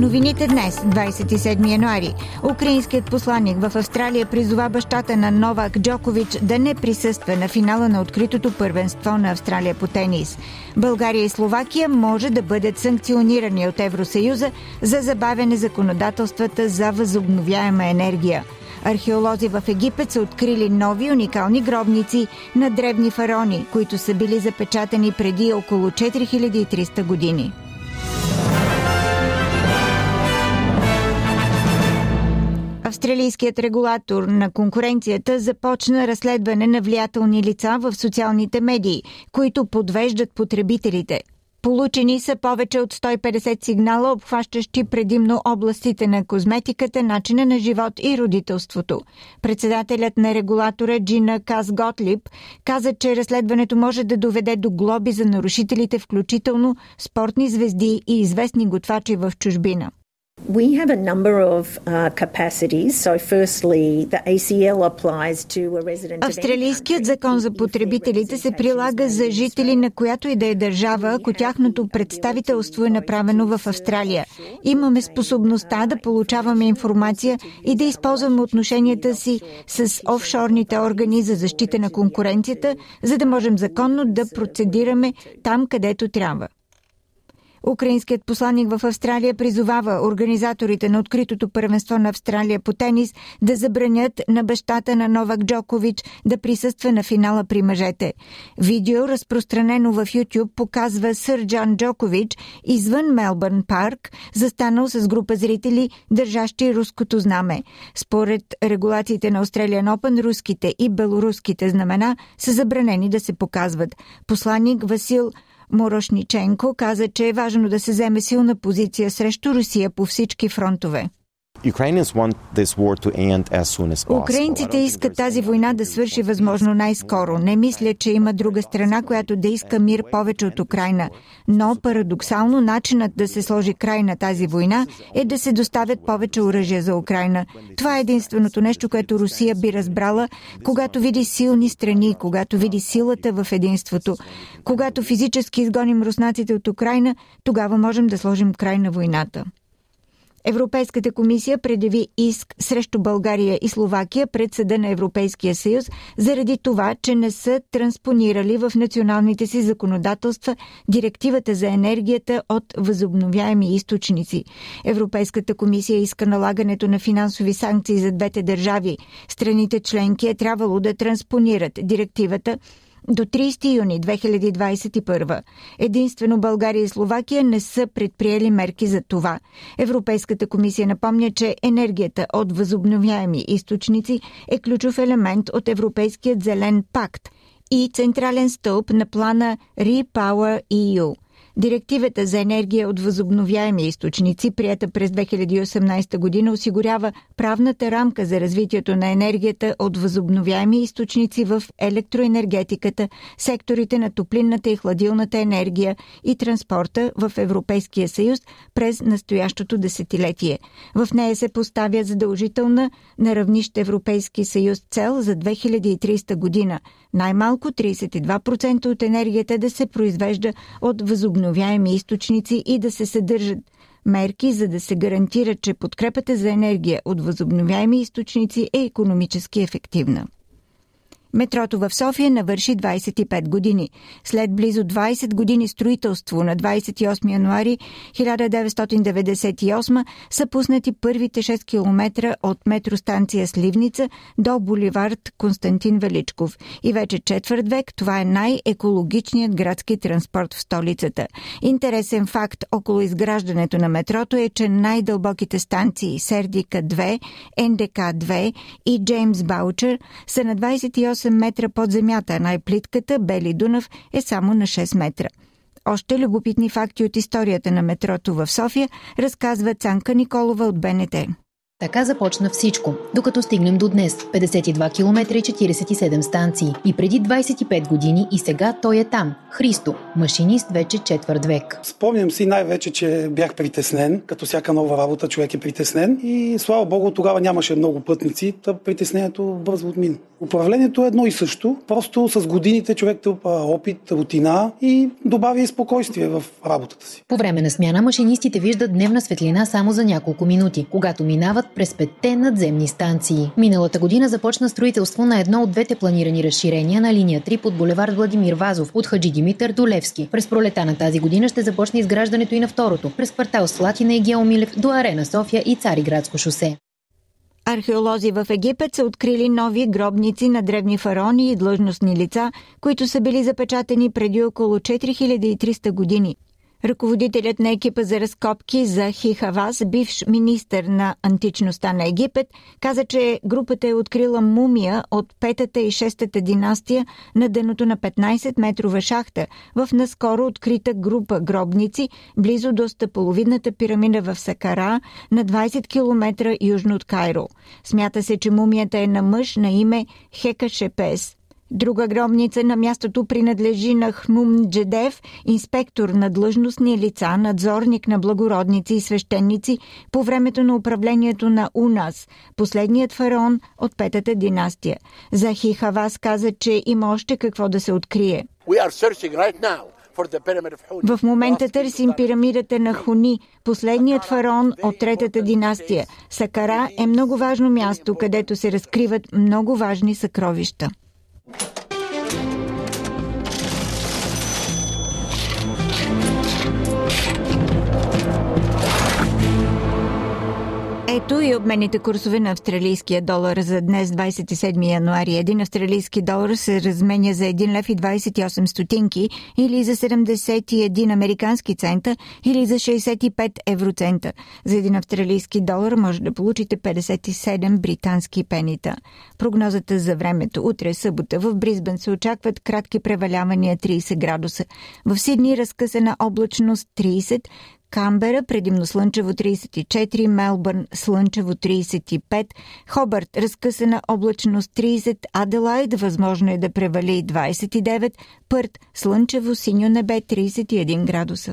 Новините днес, 27 януари, украинският посланник в Австралия призова бащата на Новак Джокович да не присъства на финала на откритото първенство на Австралия по тенис. България и Словакия може да бъдат санкционирани от Евросъюза за забавяне законодателствата за възобновяема енергия. Археолози в Египет са открили нови уникални гробници на древни фарони, които са били запечатани преди около 4300 години. Австралийският регулатор на конкуренцията започна разследване на влиятелни лица в социалните медии, които подвеждат потребителите. Получени са повече от 150 сигнала, обхващащи предимно областите на козметиката, начина на живот и родителството. Председателят на регулатора Джина Каз Готлип каза, че разследването може да доведе до глоби за нарушителите, включително спортни звезди и известни готвачи в чужбина. We have a number of uh, capacities. So firstly, the ACL applies to a resident Австралийският закон за потребителите се прилага за жители на която и да е държава, ако тяхното представителство е направено в Австралия. Имаме способността да получаваме информация и да използваме отношенията си с офшорните органи за защита на конкуренцията, за да можем законно да процедираме там, където трябва. Украинският посланник в Австралия призовава организаторите на откритото първенство на Австралия по тенис да забранят на бащата на Новак Джокович да присъства на финала при мъжете. Видео, разпространено в YouTube, показва сър Джан Джокович извън Мелбърн парк, застанал с група зрители, държащи руското знаме. Според регулациите на Australian Open, руските и белоруските знамена са забранени да се показват. Посланник Васил Морошниченко каза, че е важно да се вземе силна позиция срещу Русия по всички фронтове. Украинците искат тази война да свърши възможно най-скоро. Не мисля, че има друга страна, която да иска мир повече от Украина. Но парадоксално начинът да се сложи край на тази война е да се доставят повече оръжия за Украина. Това е единственото нещо, което Русия би разбрала, когато види силни страни, когато види силата в единството. Когато физически изгоним руснаците от Украина, тогава можем да сложим край на войната. Европейската комисия предяви иск срещу България и Словакия пред Съда на Европейския съюз заради това, че не са транспонирали в националните си законодателства директивата за енергията от възобновяеми източници. Европейската комисия иска налагането на финансови санкции за двете държави. Страните членки е трябвало да транспонират директивата до 30 юни 2021. Единствено България и Словакия не са предприели мерки за това. Европейската комисия напомня, че енергията от възобновяеми източници е ключов елемент от Европейският зелен пакт и централен стълб на плана Repower EU – Директивата за енергия от възобновяеми източници, прията през 2018 година, осигурява правната рамка за развитието на енергията от възобновяеми източници в електроенергетиката, секторите на топлинната и хладилната енергия и транспорта в Европейския съюз през настоящото десетилетие. В нея се поставя задължителна на равнище Европейски съюз цел за 2030 година най-малко 32% от енергията да се произвежда от възобновяеми възобновяеми източници и да се съдържат мерки, за да се гарантира, че подкрепата за енергия от възобновяеми източници е економически ефективна. Метрото в София навърши 25 години. След близо 20 години строителство на 28 януари 1998 са пуснати първите 6 км от метростанция Сливница до буливард Константин Величков. И вече четвърт век това е най-екологичният градски транспорт в столицата. Интересен факт около изграждането на метрото е, че най-дълбоките станции Сердика 2, НДК 2 и Джеймс Баучер са на 28 8 метра под земята, най-плитката Бели Дунав е само на 6 метра. Още любопитни факти от историята на метрото в София разказва Цанка Николова от БНТ. Така започна всичко, докато стигнем до днес 52 км и 47 станции. И преди 25 години и сега той е там. Христо, машинист вече четвърт век. Спомням си най-вече, че бях притеснен. Като всяка нова работа човек е притеснен. И слава богу, тогава нямаше много пътници, та притеснението бързо отмина. Управлението е едно и също. Просто с годините човек тълпа опит, рутина и добавя и спокойствие в работата си. По време на смяна машинистите виждат дневна светлина само за няколко минути, когато минават през петте надземни станции. Миналата година започна строителство на едно от двете планирани разширения на линия 3 под булевард Владимир Вазов от Хаджи Димитър до Левски. През пролета на тази година ще започне изграждането и на второто, през квартал Слатина и Геомилев до Арена София и Цариградско шосе. Археолози в Египет са открили нови гробници на древни фараони и длъжностни лица, които са били запечатани преди около 4300 години. Ръководителят на екипа за разкопки за Хихавас, бивш министър на античността на Египет, каза, че групата е открила мумия от петата и шестата династия на дъното на 15-метрова шахта в наскоро открита група гробници близо до стъполовидната пирамида в Сакара на 20 км южно от Кайро. Смята се, че мумията е на мъж на име Хека Шепес – Друга гробница на мястото принадлежи на Хнум Джедев, инспектор на длъжностни лица, надзорник на благородници и свещеници по времето на управлението на Унас, последният фараон от петата династия. Захи Хавас каза, че има още какво да се открие. В момента търсим пирамидата на Хуни, последният фараон от третата династия. Сакара е много важно място, където се разкриват много важни съкровища. Thank you. Ето и обменните курсове на австралийския долар за днес, 27 януари. Един австралийски долар се разменя за 1 лев и 28 стотинки или за 71 американски цента или за 65 евроцента. За един австралийски долар може да получите 57 британски пенита. Прогнозата за времето. Утре събота в Бризбен се очакват кратки превалявания 30 градуса. В Сидни разкъсана облачност 30, Камбера предимно слънчево 34, Мелбърн слънчево 35, Хобърт разкъсана облачност 30, Аделайд възможно е да превали 29, Пърт слънчево синьо небе 31 градуса.